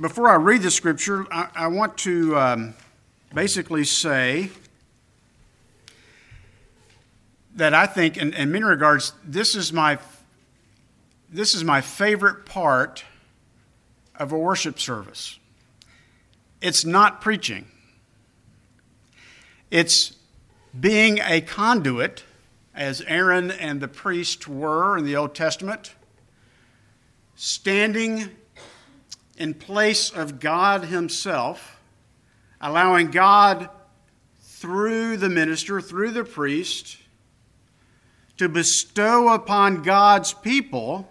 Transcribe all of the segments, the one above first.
before I read the scripture, I, I want to um, basically say that I think, in, in many regards, this is my this is my favorite part of a worship service. It's not preaching. It's being a conduit, as Aaron and the priest were in the Old Testament, standing in place of God Himself, allowing God through the minister, through the priest, to bestow upon God's people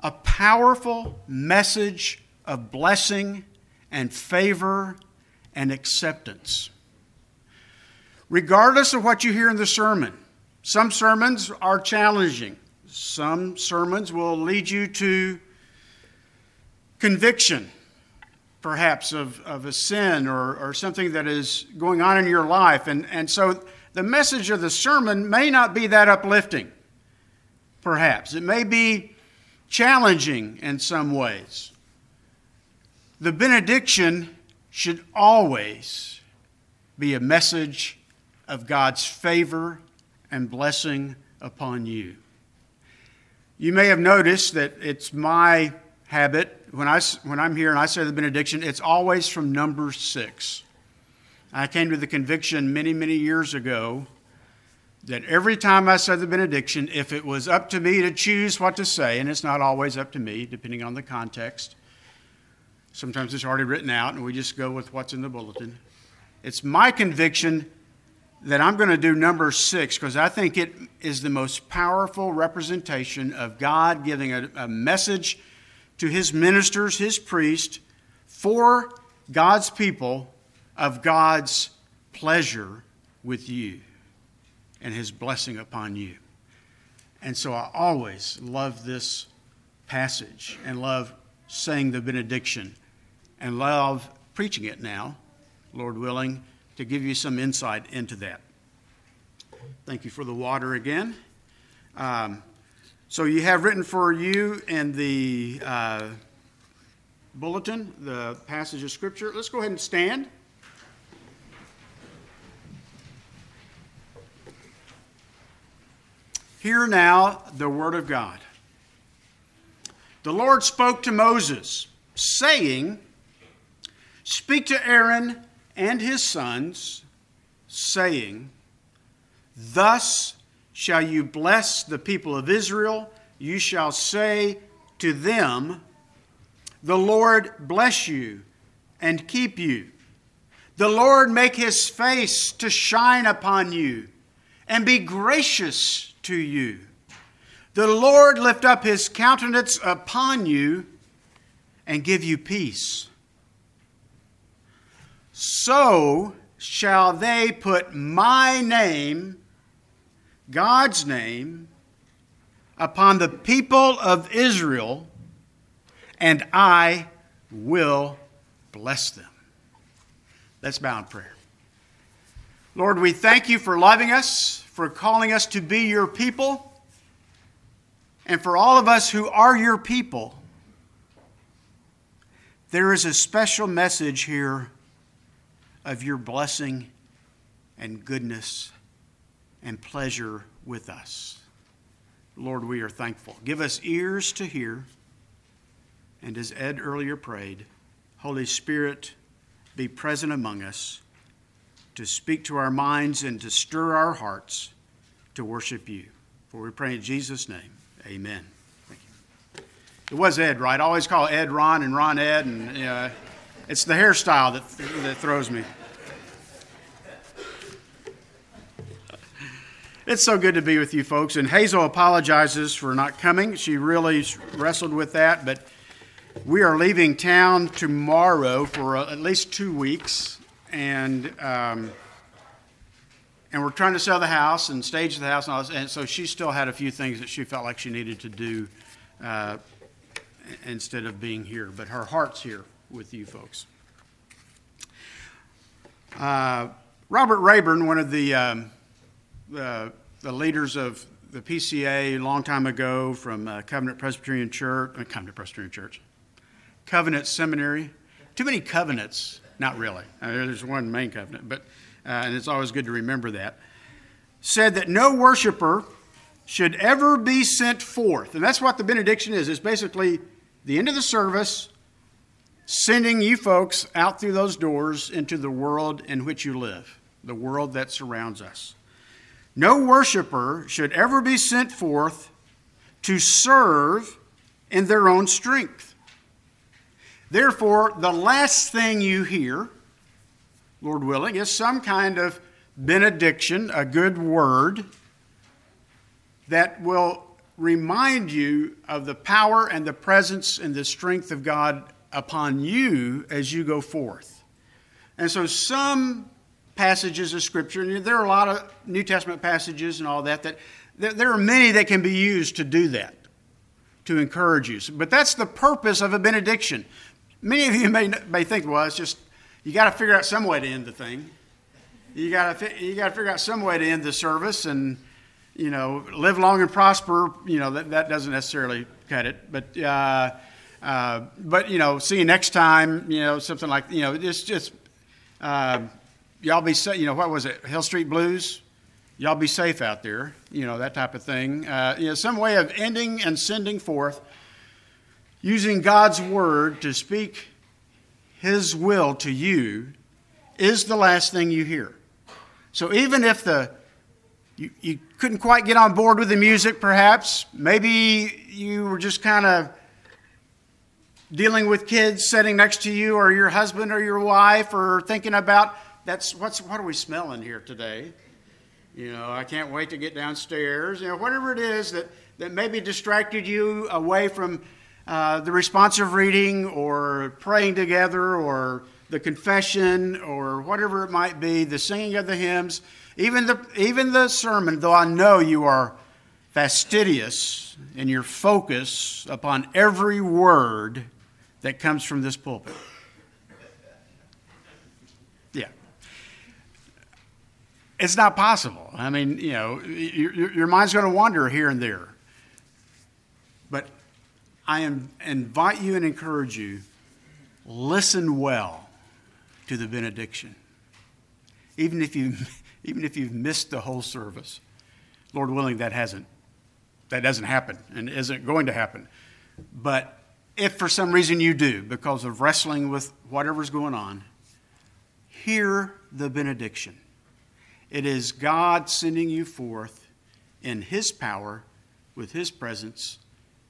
a powerful message of blessing and favor and acceptance. Regardless of what you hear in the sermon, some sermons are challenging. Some sermons will lead you to conviction, perhaps, of, of a sin or, or something that is going on in your life. And, and so the message of the sermon may not be that uplifting, perhaps. It may be challenging in some ways. The benediction should always be a message of God's favor and blessing upon you. You may have noticed that it's my habit when, I, when I'm here and I say the benediction, it's always from number six. I came to the conviction many, many years ago that every time I said the benediction, if it was up to me to choose what to say, and it's not always up to me, depending on the context, sometimes it's already written out and we just go with what's in the bulletin. It's my conviction that I'm going to do number six because I think it is the most powerful representation of God giving a, a message to his ministers, his priests, for God's people of God's pleasure with you and his blessing upon you. And so I always love this passage and love saying the benediction and love preaching it now, Lord willing, to give you some insight into that. Thank you for the water again. Um, so you have written for you in the uh, bulletin the passage of Scripture. Let's go ahead and stand. Hear now the word of God. The Lord spoke to Moses, saying, Speak to Aaron and his sons, saying, Thus shall you bless the people of Israel. You shall say to them, The Lord bless you and keep you. The Lord make his face to shine upon you and be gracious to you. The Lord lift up his countenance upon you and give you peace. So shall they put my name God's name upon the people of Israel, and I will bless them. Let's bow in prayer. Lord, we thank you for loving us, for calling us to be your people, and for all of us who are your people. There is a special message here of your blessing and goodness and pleasure with us. Lord, we are thankful. Give us ears to hear. And as Ed earlier prayed, Holy Spirit, be present among us to speak to our minds and to stir our hearts to worship you. For we pray in Jesus' name. Amen. Thank you. It was Ed, right? I always call Ed Ron and Ron Ed, and uh, it's the hairstyle that, that throws me. It's so good to be with you folks. And Hazel apologizes for not coming. She really wrestled with that, but we are leaving town tomorrow for at least two weeks, and um, and we're trying to sell the house and stage the house, and, all this, and so she still had a few things that she felt like she needed to do uh, instead of being here. But her heart's here with you folks. Uh, Robert Rayburn, one of the um, uh, the leaders of the PCA a long time ago from uh, Covenant Presbyterian Church, uh, Covenant Presbyterian Church, Covenant Seminary. Too many covenants. Not really. I mean, there's one main covenant, but uh, and it's always good to remember that. Said that no worshiper should ever be sent forth, and that's what the benediction is. It's basically the end of the service, sending you folks out through those doors into the world in which you live, the world that surrounds us. No worshiper should ever be sent forth to serve in their own strength. Therefore, the last thing you hear, Lord willing, is some kind of benediction, a good word that will remind you of the power and the presence and the strength of God upon you as you go forth. And so, some passages of Scripture, and there are a lot of New Testament passages and all that, that there are many that can be used to do that, to encourage you. But that's the purpose of a benediction. Many of you may, may think, well, it's just, you got to figure out some way to end the thing. You got to you got to figure out some way to end the service and you know live long and prosper. You know that, that doesn't necessarily cut it, but uh, uh, but you know see you next time. You know something like you know it's just uh, y'all be safe. You know, what was it? Hill Street Blues. Y'all be safe out there. You know, that type of thing. Uh, you know, some way of ending and sending forth, using God's word to speak His will to you, is the last thing you hear. So even if the you, you couldn't quite get on board with the music, perhaps, maybe you were just kind of dealing with kids sitting next to you, or your husband or your wife, or thinking about that's what's what are we smelling here today? You know, I can't wait to get downstairs. You know, whatever it is that that maybe distracted you away from uh, the responsive reading or praying together or the confession or whatever it might be, the singing of the hymns, even the even the sermon. Though I know you are fastidious in your focus upon every word that comes from this pulpit. It's not possible. I mean, you know, your, your mind's going to wander here and there. But I am, invite you and encourage you listen well to the benediction. Even if, you, even if you've missed the whole service, Lord willing, that hasn't. That doesn't happen and isn't going to happen. But if for some reason you do, because of wrestling with whatever's going on, hear the benediction. It is God sending you forth in His power, with His presence,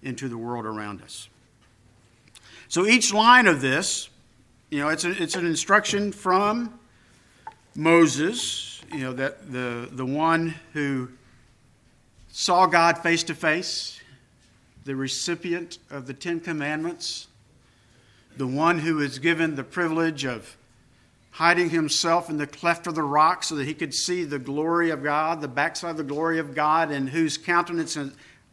into the world around us. So each line of this, you know, it's, a, it's an instruction from Moses, you know, that the, the one who saw God face to face, the recipient of the Ten Commandments, the one who is given the privilege of hiding himself in the cleft of the rock so that he could see the glory of God, the backside of the glory of God, and whose countenance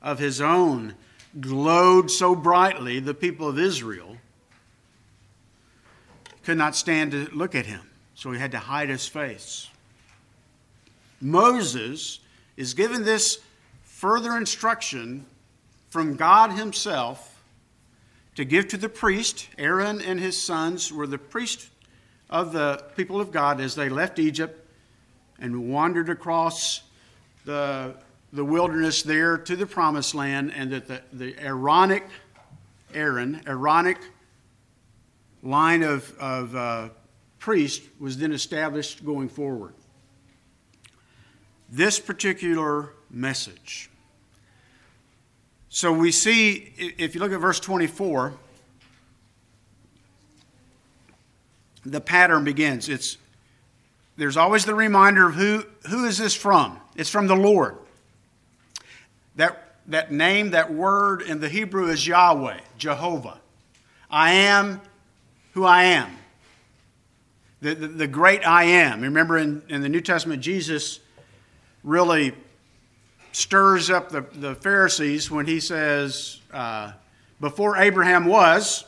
of his own glowed so brightly, the people of Israel could not stand to look at him. So he had to hide his face. Moses is given this further instruction from God himself to give to the priest. Aaron and his sons were the priest of the people of God as they left Egypt and wandered across the, the wilderness there to the promised land, and that the, the Aaronic, Aaron, Aaronic line of, of uh, priest was then established going forward. This particular message. So we see, if you look at verse 24, the pattern begins. It's there's always the reminder of who who is this from? It's from the Lord. That that name, that word in the Hebrew is Yahweh, Jehovah. I am who I am. The, the, the great I am. Remember in, in the New Testament, Jesus really stirs up the, the Pharisees when he says, uh, Before Abraham was,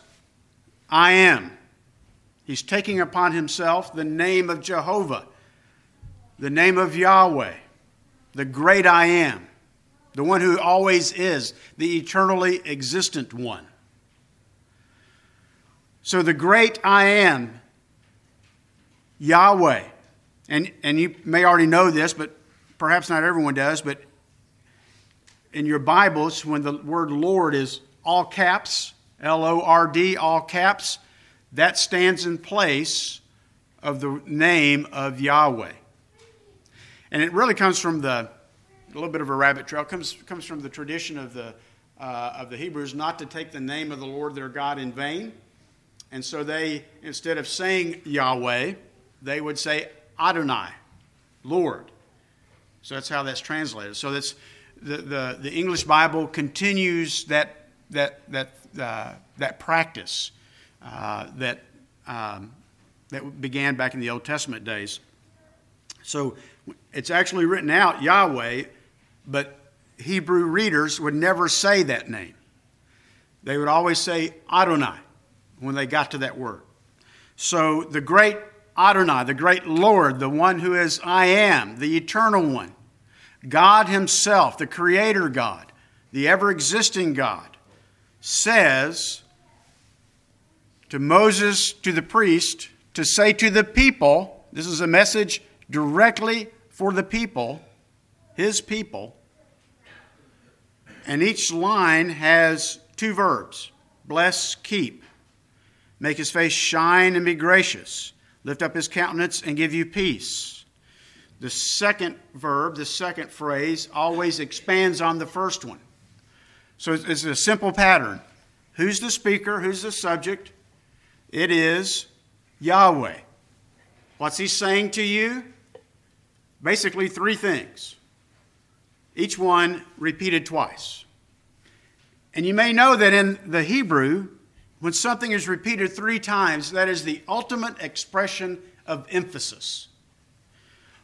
I am. He's taking upon himself the name of Jehovah, the name of Yahweh, the great I am, the one who always is, the eternally existent one. So the great I am, Yahweh, and, and you may already know this, but perhaps not everyone does, but in your Bibles, when the word Lord is all caps, L O R D, all caps, that stands in place of the name of Yahweh. And it really comes from the, a little bit of a rabbit trail, comes, comes from the tradition of the, uh, of the Hebrews not to take the name of the Lord their God in vain. And so they, instead of saying Yahweh, they would say Adonai, Lord. So that's how that's translated. So that's the, the, the English Bible continues that, that, that, uh, that practice uh, that, um, that began back in the Old Testament days. So it's actually written out Yahweh, but Hebrew readers would never say that name. They would always say Adonai when they got to that word. So the great Adonai, the great Lord, the one who is I am, the eternal one, God Himself, the Creator God, the ever existing God, says to Moses, to the priest, to say to the people, this is a message directly for the people, his people. And each line has two verbs bless, keep. Make his face shine and be gracious. Lift up his countenance and give you peace. The second verb, the second phrase, always expands on the first one. So it's a simple pattern. Who's the speaker? Who's the subject? It is Yahweh. What's he saying to you? Basically, three things, each one repeated twice. And you may know that in the Hebrew, when something is repeated three times, that is the ultimate expression of emphasis.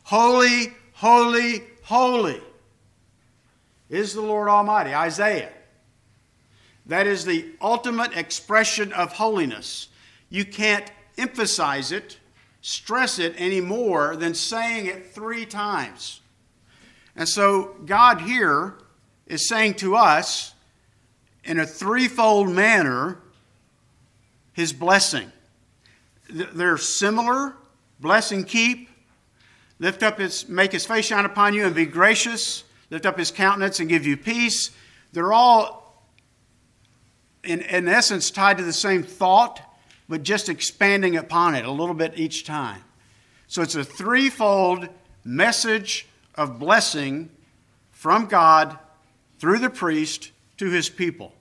Holy, holy, holy is the Lord Almighty. Isaiah. That is the ultimate expression of holiness. You can't emphasize it stress it any more than saying it three times. And so God here is saying to us in a threefold manner his blessing. They're similar bless and keep, lift up his, make his face shine upon you and be gracious, lift up his countenance and give you peace. They're all, in, in essence, tied to the same thought but just expanding upon it a little bit each time. So it's a threefold message of blessing from God through the priest to his people.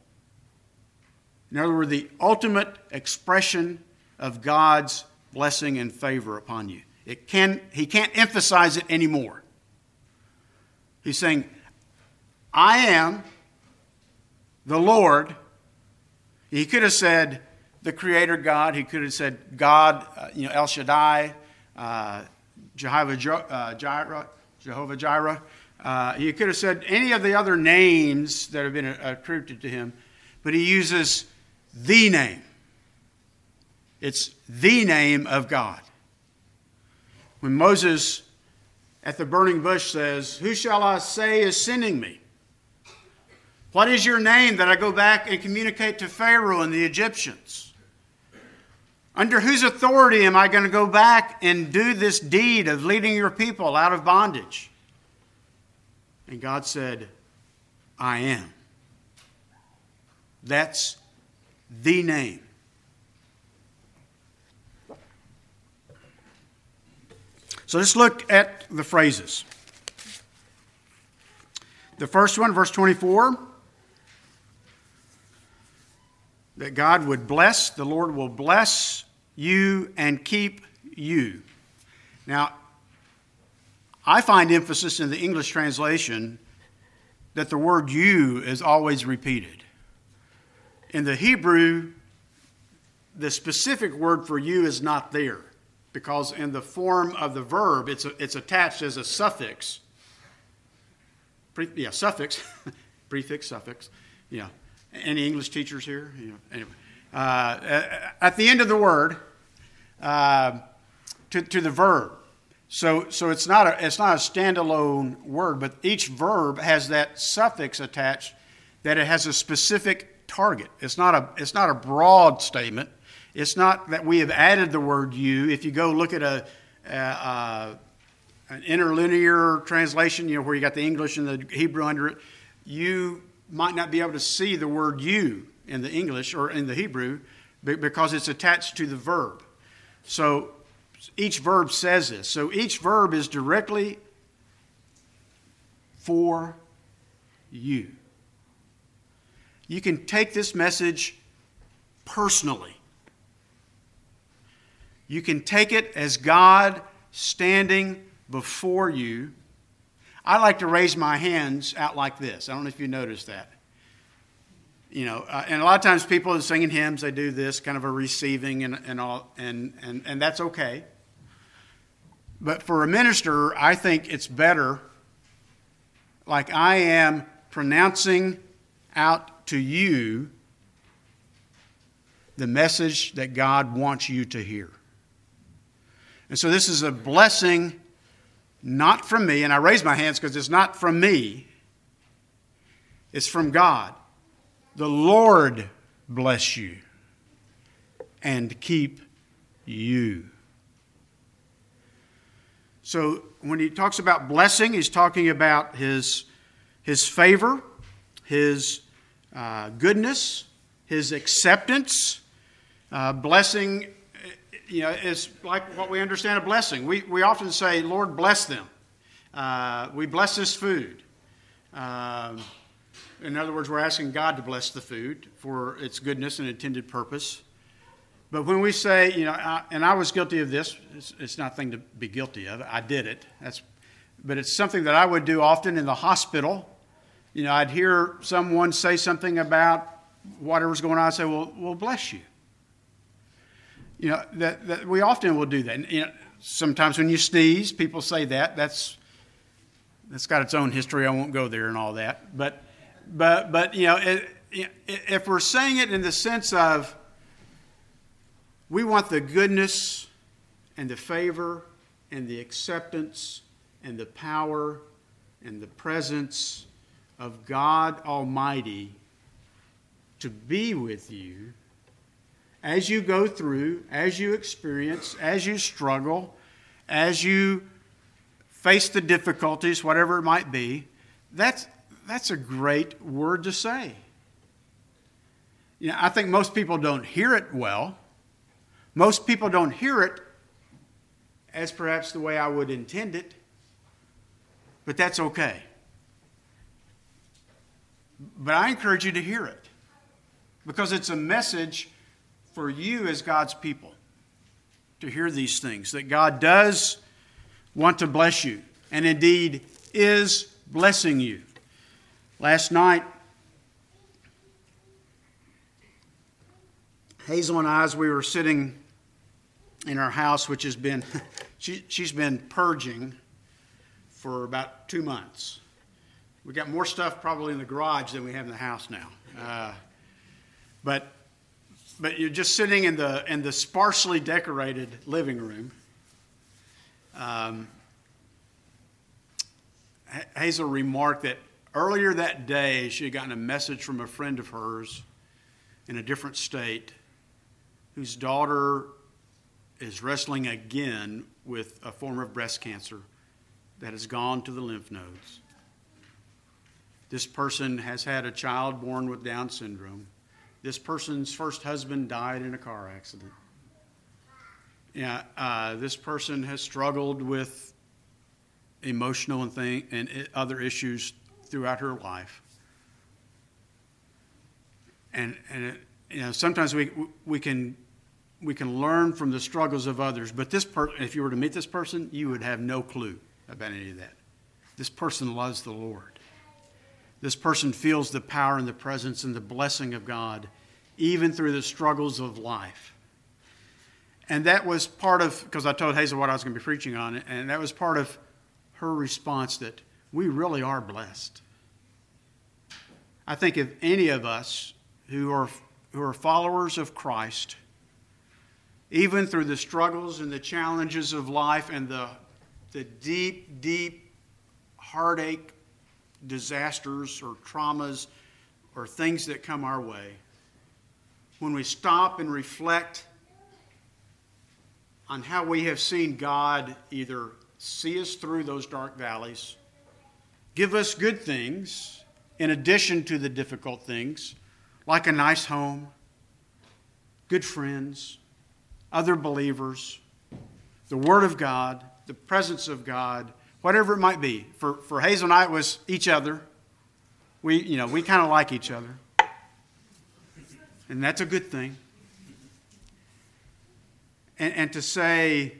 In other words, the ultimate expression of God's blessing and favor upon you. It can, he can't emphasize it anymore. He's saying, I am the Lord. He could have said, the Creator God. He could have said God, uh, you know, El Shaddai, uh, Jehovah, uh, Jireh, Jehovah Jireh. Uh, he could have said any of the other names that have been attributed to him, but he uses the name. It's the name of God. When Moses at the burning bush says, Who shall I say is sending me? What is your name that I go back and communicate to Pharaoh and the Egyptians? Under whose authority am I going to go back and do this deed of leading your people out of bondage? And God said, I am. That's the name. So let's look at the phrases. The first one, verse 24, that God would bless, the Lord will bless you and keep you. Now, I find emphasis in the English translation that the word you is always repeated. In the Hebrew, the specific word for you is not there because in the form of the verb, it's, it's attached as a suffix. Pre, yeah, suffix, prefix, suffix. Yeah. Any English teachers here? Yeah. Anyway, uh, at the end of the word, uh, to, to the verb. So, so it's, not a, it's not a standalone word, but each verb has that suffix attached that it has a specific target. It's not a, it's not a broad statement. It's not that we have added the word you. If you go look at a, a, a an interlinear translation, you know, where you got the English and the Hebrew under it, you might not be able to see the word you in the English or in the Hebrew because it's attached to the verb. So each verb says this. So each verb is directly for you. You can take this message personally. You can take it as God standing before you. I like to raise my hands out like this. I don't know if you noticed that. You know, uh, and a lot of times people are singing hymns, they do this kind of a receiving and, and all, and, and, and that's okay. But for a minister, I think it's better, like I am pronouncing out to you the message that God wants you to hear. And so this is a blessing not from me, and I raise my hands because it's not from me, it's from God. The Lord bless you and keep you. So when he talks about blessing, he's talking about his, his favor, his uh, goodness, his acceptance. Uh, blessing, you know, is like what we understand a blessing. We, we often say, Lord, bless them. Uh, we bless this food. In other words, we're asking God to bless the food for its goodness and intended purpose. But when we say, you know, I, and I was guilty of this, it's, it's not a thing to be guilty of. I did it. That's, but it's something that I would do often in the hospital. You know, I'd hear someone say something about whatever's going on. I'd say, well, well, bless you. You know, that, that we often will do that. And, you know, sometimes when you sneeze, people say that. That's, that's got its own history. I won't go there and all that. But, but, but you know, it, if we're saying it in the sense of, we want the goodness and the favor and the acceptance and the power and the presence of God Almighty to be with you as you go through, as you experience, as you struggle, as you face the difficulties, whatever it might be. That's, that's a great word to say. You know, I think most people don't hear it well. Most people don't hear it as perhaps the way I would intend it, but that's okay. But I encourage you to hear it because it's a message for you as God's people to hear these things that God does want to bless you and indeed is blessing you. Last night, Hazel and I, as we were sitting in our house, which has been, she, she's been purging for about two months. We got more stuff probably in the garage than we have in the house now. Uh, but, but you're just sitting in the, in the sparsely decorated living room. Um, Hazel remarked that earlier that day she had gotten a message from a friend of hers in a different state whose daughter is wrestling again with a form of breast cancer that has gone to the lymph nodes. This person has had a child born with Down syndrome. This person's first husband died in a car accident. Yeah, uh, this person has struggled with emotional and, thing, and other issues throughout her life. And, and it, you know, sometimes we, we can we can learn from the struggles of others. But this per- if you were to meet this person, you would have no clue about any of that. This person loves the Lord. This person feels the power and the presence and the blessing of God, even through the struggles of life. And that was part of, because I told Hazel what I was going to be preaching on, and that was part of her response that we really are blessed. I think if any of us who are, who are followers of Christ, even through the struggles and the challenges of life and the, the deep, deep heartache, disasters, or traumas, or things that come our way, when we stop and reflect on how we have seen God either see us through those dark valleys, give us good things in addition to the difficult things, like a nice home, good friends, other believers, the Word of God, the presence of God, whatever it might be. For, for Hazel and I, it was each other. We, you know, we kind of like each other. And that's a good thing. And, and to say,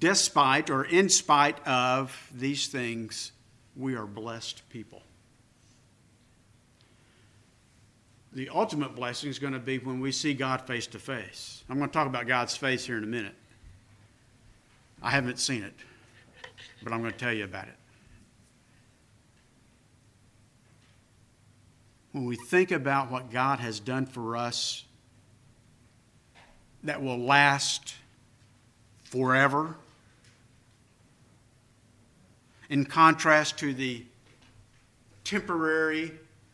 despite or in spite of these things, we are blessed people. The ultimate blessing is going to be when we see God face to face. I'm going to talk about God's face here in a minute. I haven't seen it, but I'm going to tell you about it. When we think about what God has done for us that will last forever, in contrast to the temporary,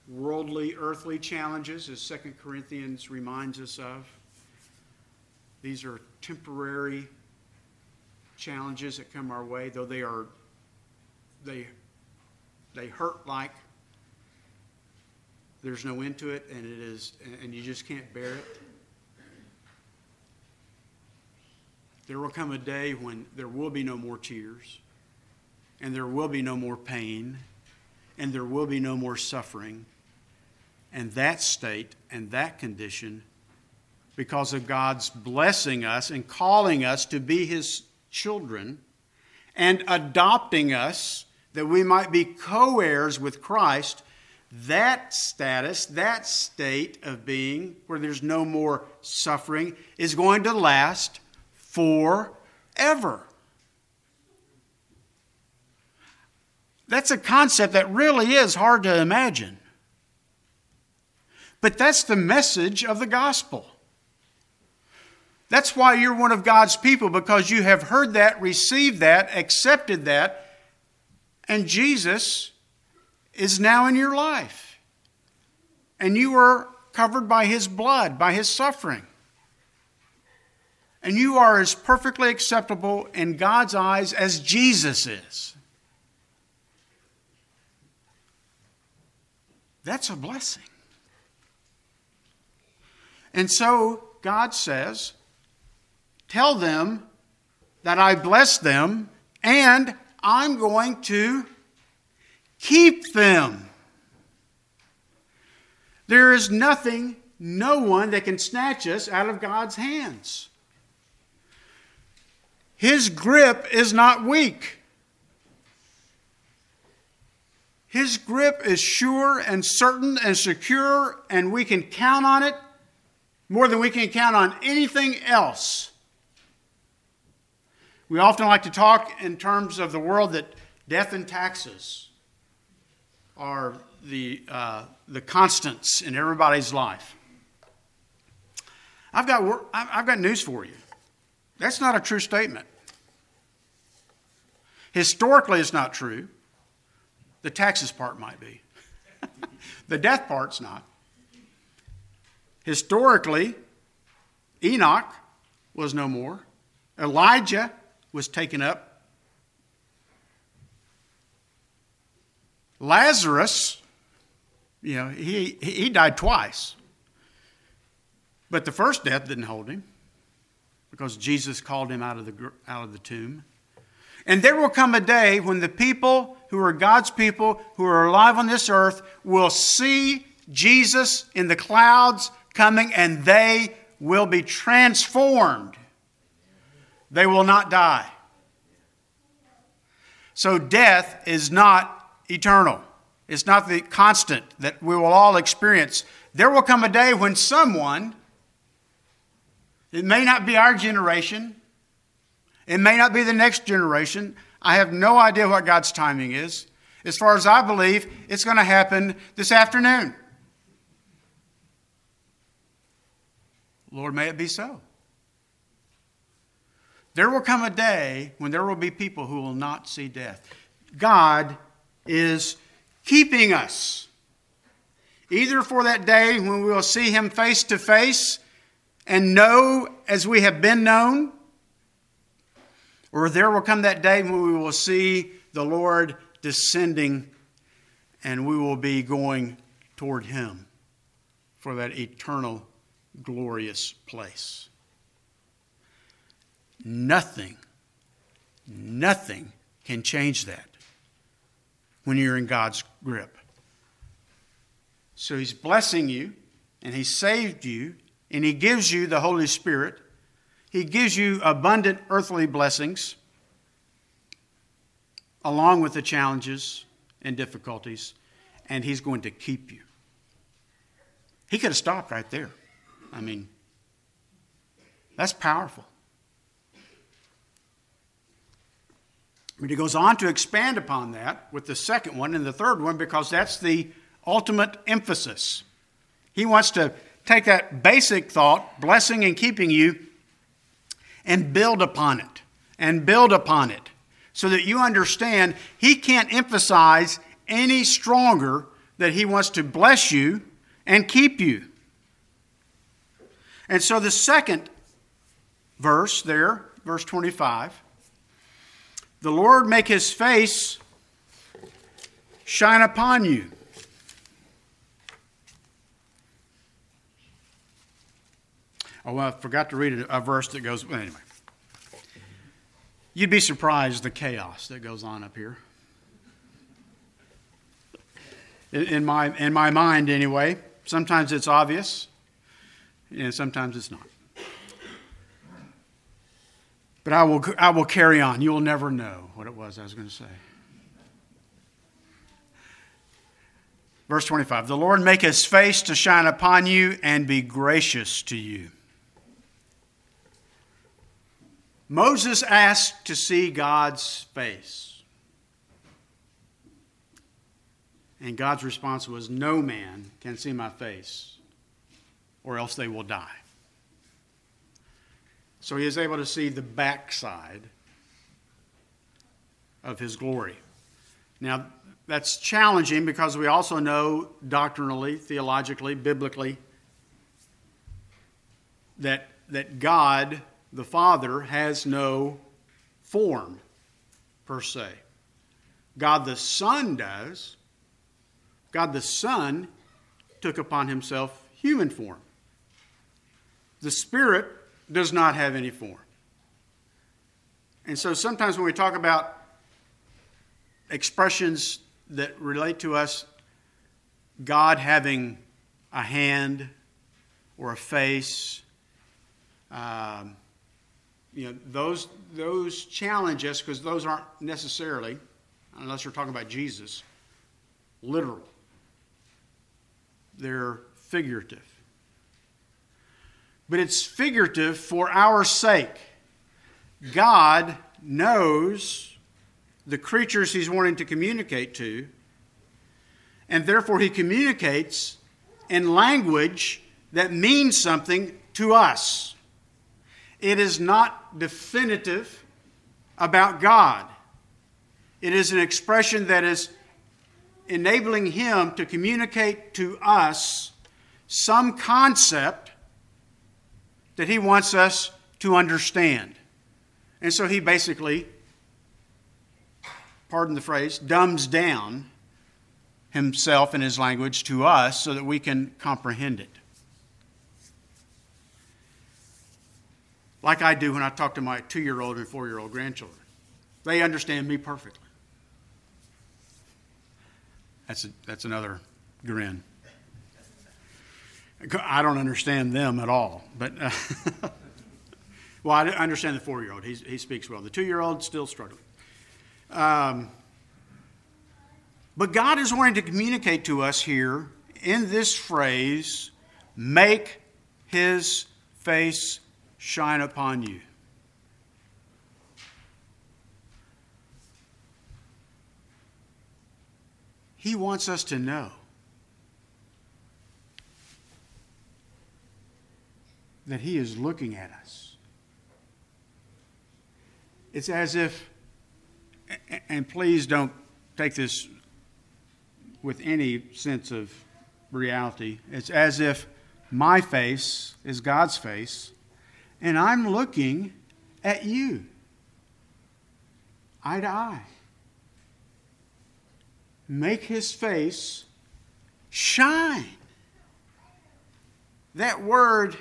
worldly, earthly challenges, as 2 Corinthians reminds us of. These are temporary challenges that come our way, though they are they they hurt like there's no end to it and it is and you just can't bear it. There will come a day when there will be no more tears, and there will be no more pain, and there will be no more suffering. And that state and that condition, because of God's blessing us and calling us to be His children and adopting us that we might be co heirs with Christ, that status, that state of being where there's no more suffering, is going to last forever. That's a concept that really is hard to imagine. But that's the message of the gospel. That's why you're one of God's people, because you have heard that, received that, accepted that, and Jesus is now in your life. And you are covered by his blood, by his suffering and you are as perfectly acceptable in God's eyes as Jesus is. That's a blessing. And so God says, Tell them that I bless them and I'm going to keep them. There is nothing, no one that can snatch us out of God's hands. His grip is not weak. His grip is sure and certain and secure, and we can count on it more than we can count on anything else. We often like to talk in terms of the world that death and taxes are the, uh, the constants in everybody's life. I've got, I've got news for you. That's not a true statement. Historically, it's not true. The taxes part might be, the death part's not. Historically, Enoch was no more, Elijah was taken up. Lazarus, you know, he, he died twice. But the first death didn't hold him because Jesus called him out of the, out of the tomb. And there will come a day when the people who are God's people, who are alive on this earth, will see Jesus in the clouds coming and they will be transformed. They will not die. So death is not eternal. It's not the constant that we will all experience. There will come a day when someone, it may not be our generation, it may not be the next generation. I have no idea what God's timing is. As far as I believe, it's going to happen this afternoon. Lord, may it be so. There will come a day when there will be people who will not see death. God is keeping us, either for that day when we will see Him face to face and know as we have been known? Or there will come that day when we will see the Lord descending and we will be going toward Him for that eternal, glorious place. Nothing, nothing can change that when you're in God's grip. So He's blessing you, and He saved you, and He gives you the Holy Spirit. He gives you abundant earthly blessings along with the challenges and difficulties, and He's going to keep you. He could have stopped right there. I mean, that's powerful. But he goes on to expand upon that with the second one and the third one because that's the ultimate emphasis. He wants to take that basic thought, blessing and keeping you, and build upon it, and build upon it, so that you understand he can't emphasize any stronger that he wants to bless you and keep you. And so the second verse there, verse 25, the Lord make his face shine upon you. Oh, I forgot to read a, verse that goes, well, anyway. You'd be surprised the chaos that goes on up here. In my, in my mind, anyway. Sometimes it's obvious, and sometimes it's not. But I will, I will carry on. You will never know what it was I was going to say. Verse 25 The Lord make his face to shine upon you and be gracious to you. Moses asked to see God's face. And God's response was, No man can see my face, or else they will die. So he is able to see the backside of his glory. Now, that's challenging because we also know doctrinally, theologically, biblically, that, that God, the Father, has no form per se. God the Son does. God the Son took upon himself human form. The Spirit does not have any form. And so sometimes when we talk about expressions that relate to us, God having a hand or a face, um, you know, those, those challenge us because those aren't necessarily, unless you're talking about Jesus, literal. They're figurative but it's figurative for our sake. God knows the creatures he's wanting to communicate to, and therefore he communicates in language that means something to us. It is not definitive about God. It is an expression that is enabling him to communicate to us some concept that he wants us to understand. And so he basically, pardon the phrase, dumbs down himself and his language to us so that we can comprehend it. Like I do when I talk to my two year old and four year old grandchildren. They understand me perfectly. That's, a, that's another grin. I don't understand them at all. But, uh, well, I understand the four year old. He speaks well. The two year old, still struggling. Um, but God is wanting to communicate to us here in this phrase make his face shine upon you. He wants us to know that He is looking at us. It's as if, and please don't take this with any sense of reality, it's as if my face is God's face, and I'm looking at you, eye to eye. Make his face shine. That word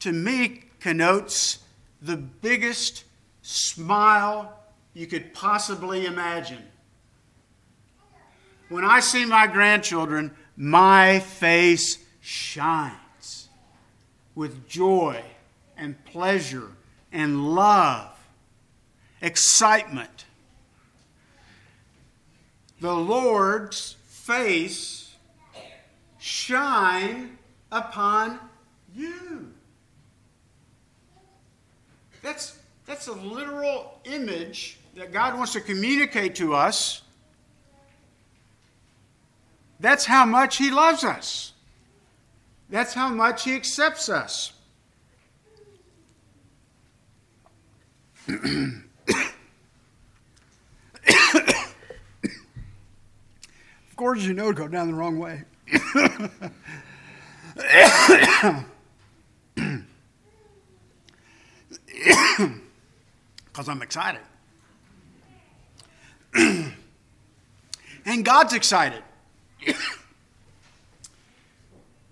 to me connotes the biggest smile you could possibly imagine. When I see my grandchildren, my face shines with joy and pleasure and love, excitement. The Lord's face shine upon you. That's, that's a literal image that God wants to communicate to us. That's how much He loves us. That's how much He accepts us. Of course, you know, go down the wrong way. Because I'm excited. and God's excited.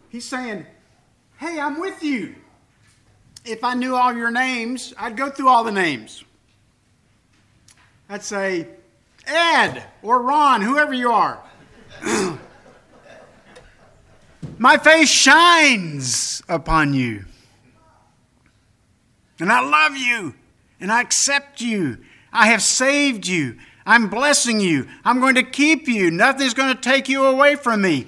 He's saying, Hey, I'm with you. If I knew all your names, I'd go through all the names. I'd say, Ed or Ron, whoever you are. My face shines upon you. And I love you. And I accept you. I have saved you. I'm blessing you. I'm going to keep you. Nothing's going to take you away from me.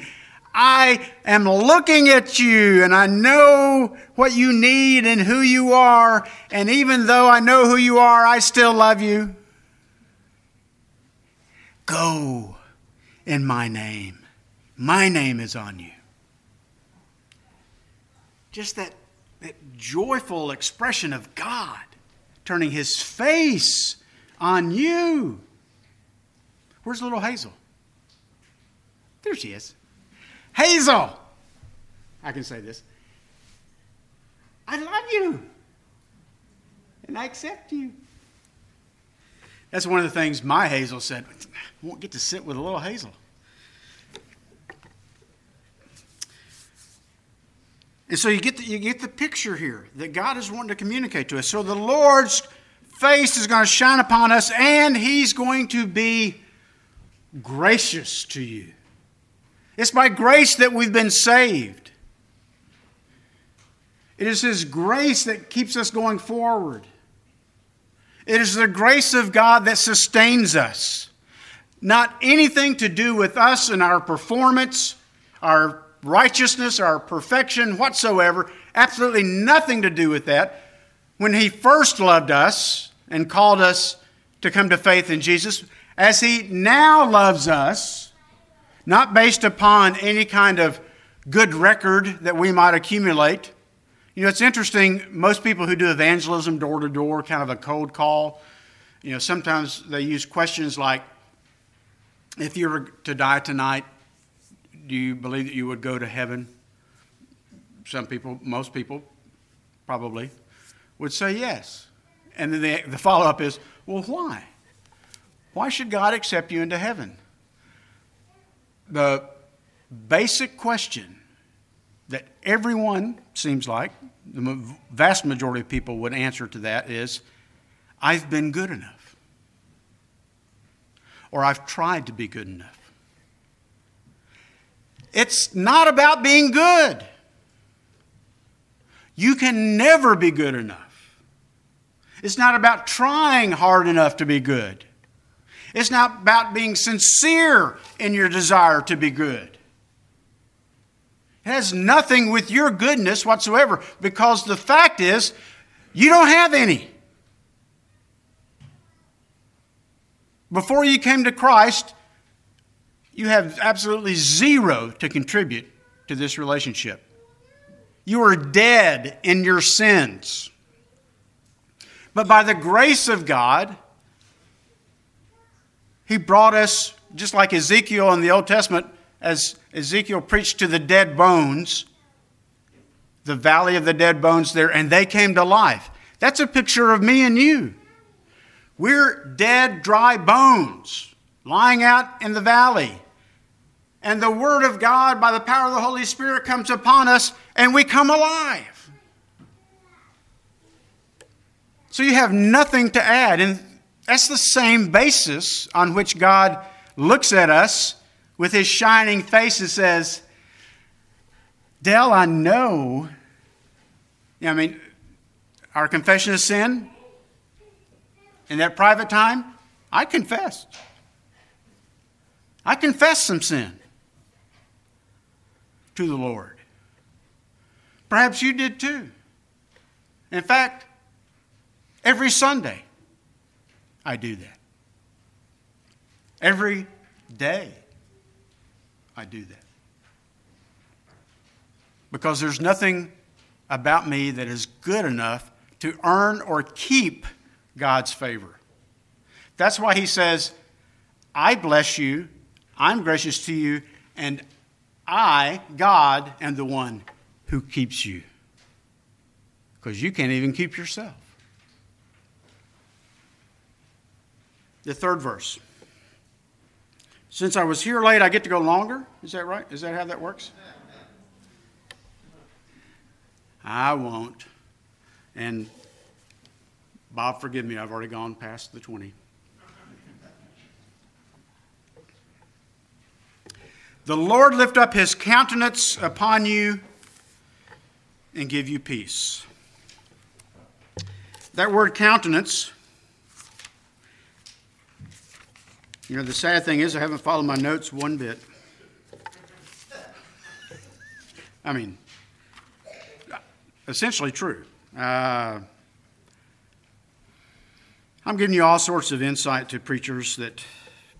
I am looking at you and I know what you need and who you are. And even though I know who you are, I still love you. Go in my name. My name is on you. Just that, that joyful expression of God turning his face on you. Where's little Hazel? There she is. Hazel! I can say this. I love you. And I accept you. That's one of the things my Hazel said. I won't get to sit with a little Hazel. And so you get, the, you get the picture here that God is wanting to communicate to us. So the Lord's face is going to shine upon us, and He's going to be gracious to you. It's by grace that we've been saved. It is His grace that keeps us going forward. It is the grace of God that sustains us. Not anything to do with us and our performance, our righteousness, our perfection whatsoever. Absolutely nothing to do with that. When He first loved us and called us to come to faith in Jesus, as He now loves us, not based upon any kind of good record that we might accumulate. You know, it's interesting, most people who do evangelism door to door, kind of a cold call, you know, sometimes they use questions like, if you were to die tonight, do you believe that you would go to heaven? Some people, most people, probably, would say yes. And then the, the follow up is, well, why? Why should God accept you into heaven? The basic question that everyone seems like, the vast majority of people would answer to that is I've been good enough. Or I've tried to be good enough. It's not about being good. You can never be good enough. It's not about trying hard enough to be good. It's not about being sincere in your desire to be good. It has nothing with your goodness whatsoever because the fact is, you don't have any. Before you came to Christ, you have absolutely zero to contribute to this relationship. You are dead in your sins. But by the grace of God, He brought us, just like Ezekiel in the Old Testament, as Ezekiel preached to the dead bones, the valley of the dead bones there, and they came to life. That's a picture of me and you. We're dead, dry bones lying out in the valley. And the Word of God, by the power of the Holy Spirit, comes upon us, and we come alive. So you have nothing to add. And that's the same basis on which God looks at us with his shining face and says, Dell, I know. I mean, our confession of sin in that private time, I confessed. I confessed some sin to the Lord. Perhaps you did too. In fact, every Sunday, I do that. Every day, I do that. Because there's nothing about me that is good enough to earn or keep God's favor. That's why he says, I bless you, I'm gracious to you, and I, God, am the one who keeps you. Because you can't even keep yourself. The third verse. Since I was here late, I get to go longer? Is that right? Is that how that works? I won't. And Bob, forgive me, I've already gone past the 20. The Lord lift up his countenance upon you and give you peace. That word countenance, you know, the sad thing is I haven't followed my notes one bit. I mean, essentially true. Uh, I'm giving you all sorts of insight to preachers that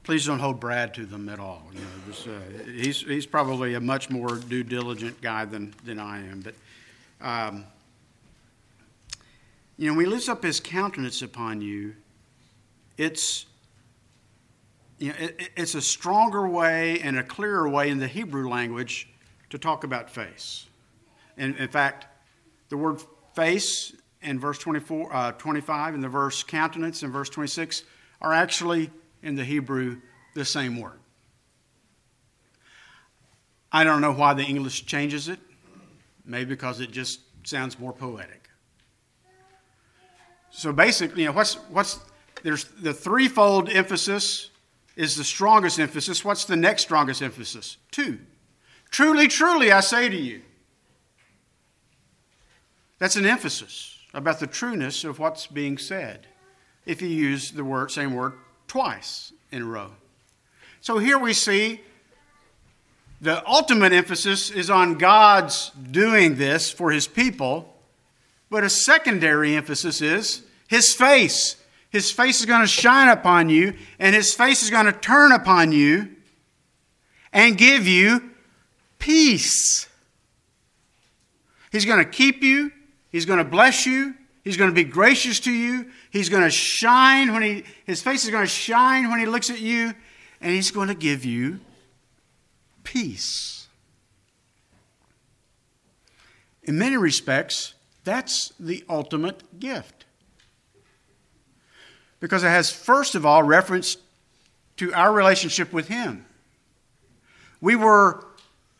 please don't hold Brad to them at all. You know, uh, he's, he's probably a much more due diligent guy than, than I am. But, um, you know, when he lifts up his countenance upon you, it's, you know, it, it's a stronger way and a clearer way in the Hebrew language to talk about face. And in fact, the word face in verse 24, uh, 25 and the verse countenance in verse 26 are actually in the Hebrew the same word. I don't know why the English changes it. Maybe because it just sounds more poetic. So basically, you know, what's, what's, there's the threefold emphasis is the strongest emphasis. What's the next strongest emphasis? Two. Truly, truly, I say to you. That's an emphasis about the trueness of what's being said if you use the word, same word twice in a row. So here we see the ultimate emphasis is on God's doing this for his people, but a secondary emphasis is his face. His face is going to shine upon you, and his face is going to turn upon you and give you peace. He's going to keep you, He's going to bless you. He's going to be gracious to you. He's going to shine when he, his face is going to shine when he looks at you, and he's going to give you peace. In many respects, that's the ultimate gift. Because it has, first of all, reference to our relationship with Him. We were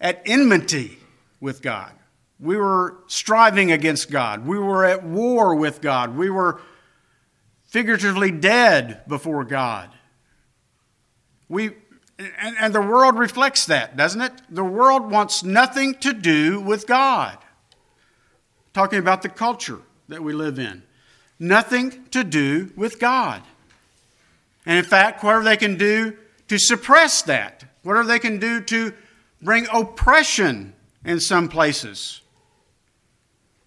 at enmity with God. We were striving against God. We were at war with God. We were figuratively dead before God. We, and, and the world reflects that, doesn't it? The world wants nothing to do with God. Talking about the culture that we live in. Nothing to do with God. And in fact, whatever they can do to suppress that, whatever they can do to bring oppression in some places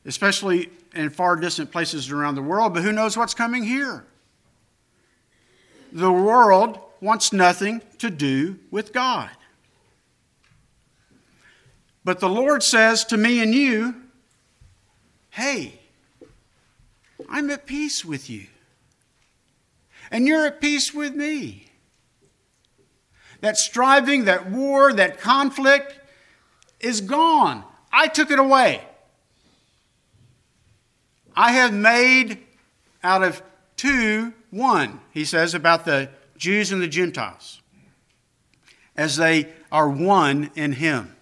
especially in far distant places around the world, but who knows what's coming here? The world wants nothing to do with God. But the Lord says to me and you, hey, I'm at peace with you. And you're at peace with me. That striving, that war, that conflict is gone. I took it away. I have made out of two one, he says about the Jews and the Gentiles, as they are one in him.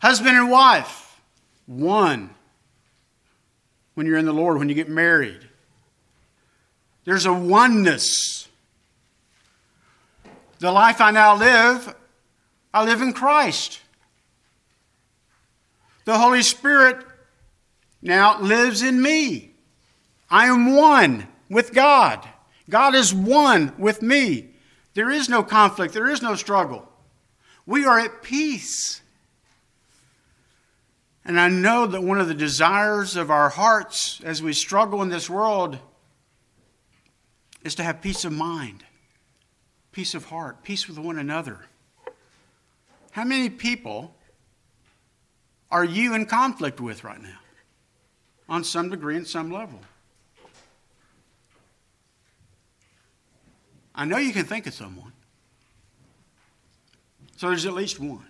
Husband and wife, one. When you're in the Lord, when you get married, there's a oneness. The life I now live, I live in Christ. The Holy Spirit now lives in me. I am one with God. God is one with me. There is no conflict, there is no struggle. We are at peace. And I know that one of the desires of our hearts as we struggle in this world is to have peace of mind, peace of heart, peace with one another. How many people are you in conflict with right now? On some degree and some level. I know you can think of someone. So there's at least one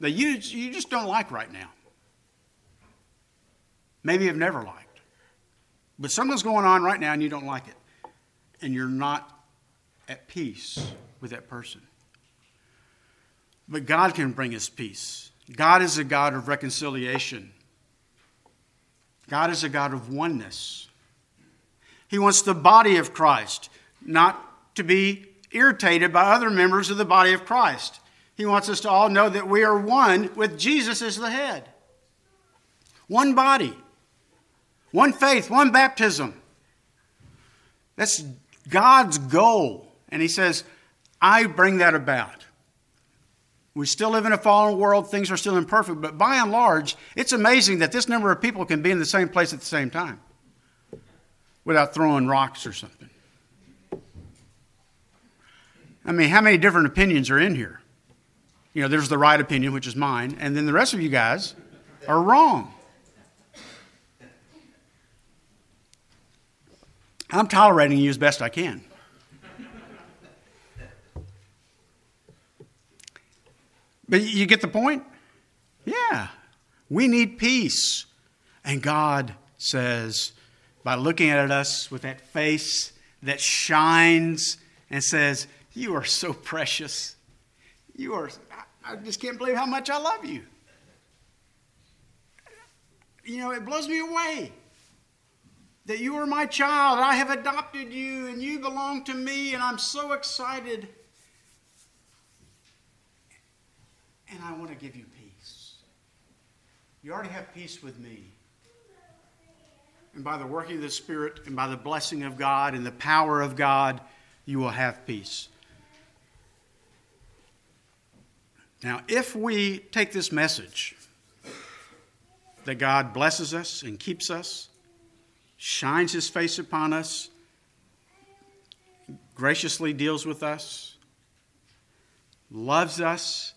that you, you just don't like right now. Maybe you've never liked. But something's going on right now and you don't like it. And you're not at peace with that person. But God can bring us peace. God is a God of reconciliation. God is a God of oneness. He wants the body of Christ not to be irritated by other members of the body of Christ. He wants us to all know that we are one with Jesus as the head. One body, one faith, one baptism. That's God's goal. And He says, I bring that about. We still live in a fallen world, things are still imperfect, but by and large, it's amazing that this number of people can be in the same place at the same time without throwing rocks or something. I mean, how many different opinions are in here? You know, there's the right opinion, which is mine, and then the rest of you guys are wrong. I'm tolerating you as best I can. But you get the point? Yeah. We need peace. And God says, by looking at us with that face that shines and says, You are so precious. You are, I just can't believe how much I love you. You know, it blows me away that you are my child. I have adopted you and you belong to me, and I'm so excited. And I want to give you peace. You already have peace with me and by the working of the Spirit and by the blessing of God and the power of God, you will have peace. Now, if we take this message that God blesses us and keeps us, shines his face upon us, graciously deals with us, loves us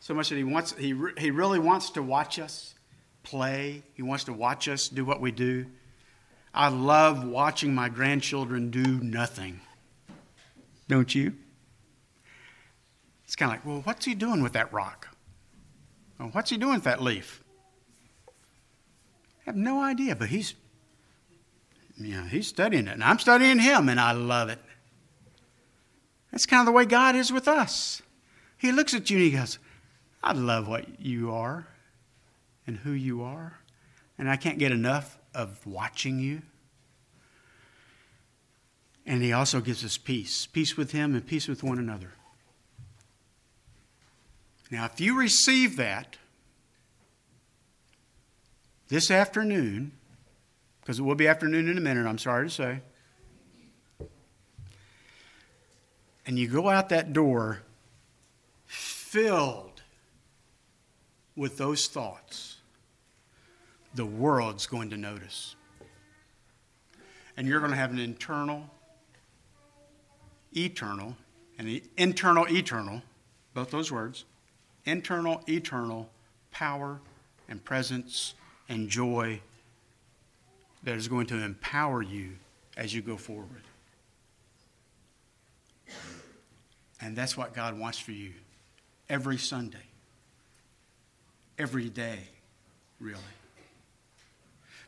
so much that he wants he, he really wants to watch us play, he wants to watch us do what we do. I love watching my grandchildren do nothing. Don't you? It's kind of like, well, what's he doing with that rock? Well, what's he doing with that leaf? I have no idea, but he's yeah, he's studying it. And I'm studying him, and I love it. That's kind of the way God is with us. He looks at you and he goes, I love what you are and who you are, and I can't get enough of watching you. And he also gives us peace peace with him and peace with one another. Now, if you receive that this afternoon, because it will be afternoon in a minute, I'm sorry to say, and you go out that door filled with those thoughts the world's going to notice. And you're going to have an internal, eternal, and the internal, eternal, both those words, internal, eternal power and presence and joy that is going to empower you as you go forward. And that's what God wants for you every Sunday, every day, really.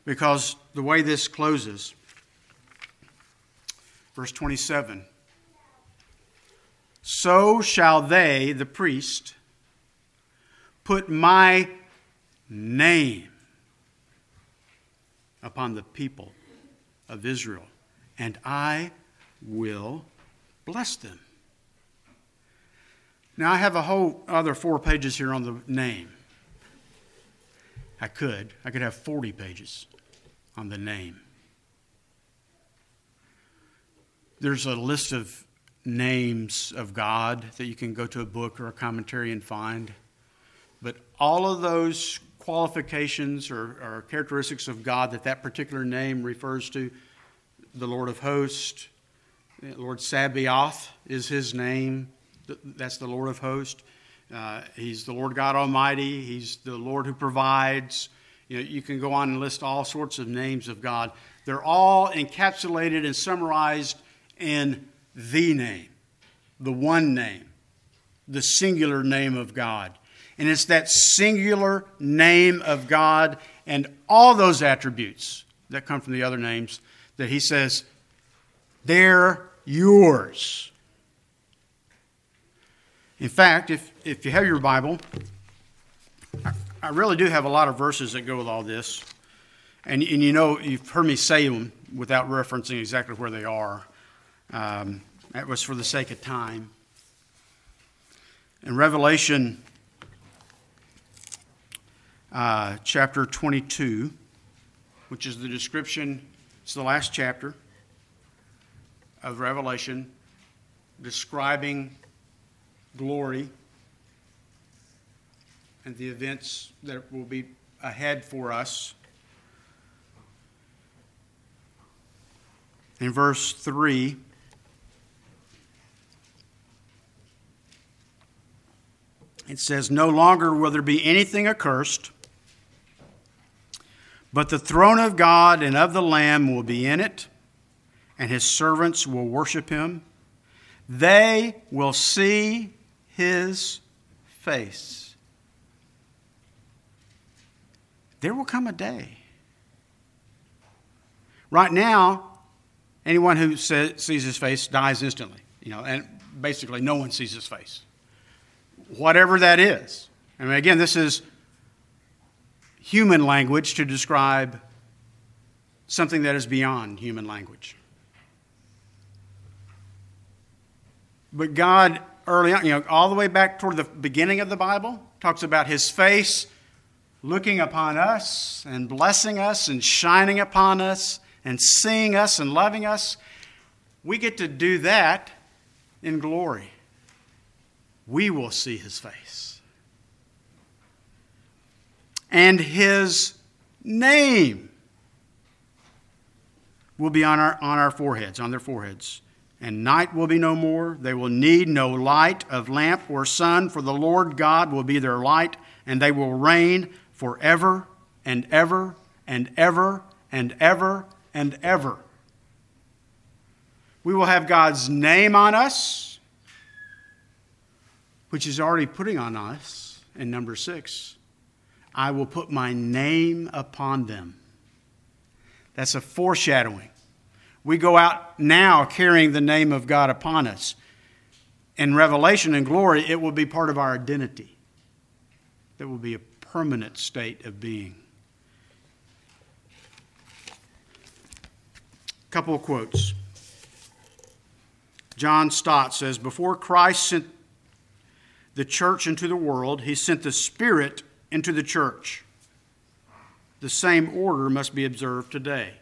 because the way this closes, verse 27 So shall they, the priest, put my name upon the people of Israel, and I will bless them. Now, I have a whole other four pages here on the name. I could. I could have 40 pages on the name. There's a list of names of God that you can go to a book or a commentary and find. But all of those qualifications or, or characteristics of God that that particular name refers to, the Lord of hosts, Lord Sabaoth is his name. That's the Lord of hosts. Uh, he's the Lord God Almighty. He's the Lord who provides. You know, you can go on and list all sorts of names of God. They're all encapsulated and summarized in the name, the one name, the singular name of God. And it's that singular name of God and all those attributes that come from the other names that he says, they're yours. In fact, if, if you have your Bible, I really do have a lot of verses that go with all this. And, and you know, you've heard me say them without referencing exactly where they are. Um, that was for the sake of time. In Revelation uh, chapter 22, which is the description, it's the last chapter of Revelation, describing glory and the events that will be ahead for us. In verse 3, it says, No longer will there be anything accursed, but the throne of God and of the Lamb will be in it, and his servants will worship him. They will see his face. There will come a day. Right now, anyone who sees his face dies instantly. You know, and basically no one sees his face. Whatever that is. I mean, again, this is human language to describe something that is beyond human language. But God early on, you know, all the way back toward the beginning of the Bible, talks about his face looking upon us and blessing us and shining upon us and seeing us and loving us. We get to do that in glory. We will see his face. And his name will be on our, on our foreheads, on their foreheads and night will be no more. They will need no light of lamp or sun, for the Lord God will be their light, and they will reign forever and ever and ever and ever and ever. We will have God's name on us, which is already putting on us in number six. I will put my name upon them. That's a foreshadowing we go out now carrying the name of God upon us. In revelation and glory, it will be part of our identity. It will be a permanent state of being. Couple of quotes. John Stott says Before Christ sent the church into the world, he sent the Spirit into the church. The same order must be observed today.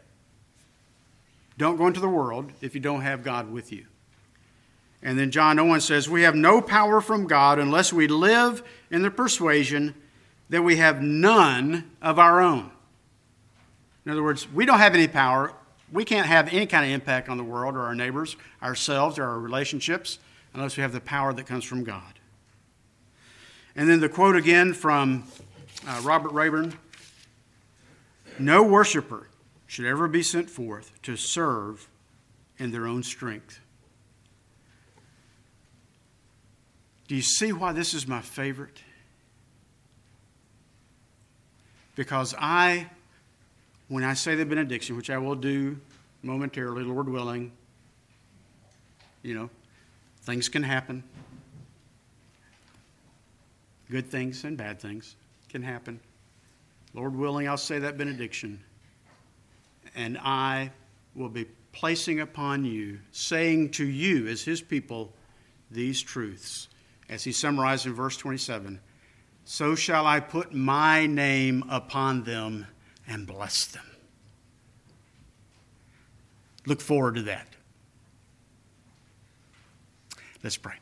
Don't go into the world if you don't have God with you. And then John Owen says, We have no power from God unless we live in the persuasion that we have none of our own. In other words, we don't have any power. We can't have any kind of impact on the world or our neighbors, ourselves, or our relationships unless we have the power that comes from God. And then the quote again from uh, Robert Rayburn No worshiper should ever be sent forth to serve in their own strength. Do you see why this is my favorite? Because I when I say the benediction, which I will do momentarily, Lord willing, you know, things can happen. Good things and bad things can happen. Lord willing, I'll say that benediction. And I will be placing upon you, saying to you as his people, these truths. As he summarized in verse 27 So shall I put my name upon them and bless them. Look forward to that. Let's pray.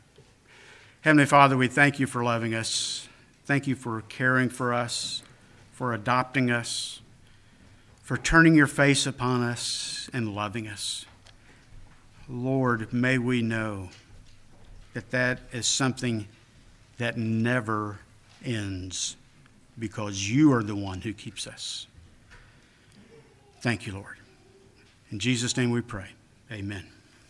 Heavenly Father, we thank you for loving us. Thank you for caring for us, for adopting us, for turning your face upon us and loving us. Lord, may we know that that is something that never ends because you are the one who keeps us. Thank you, Lord. In Jesus' name we pray. Amen.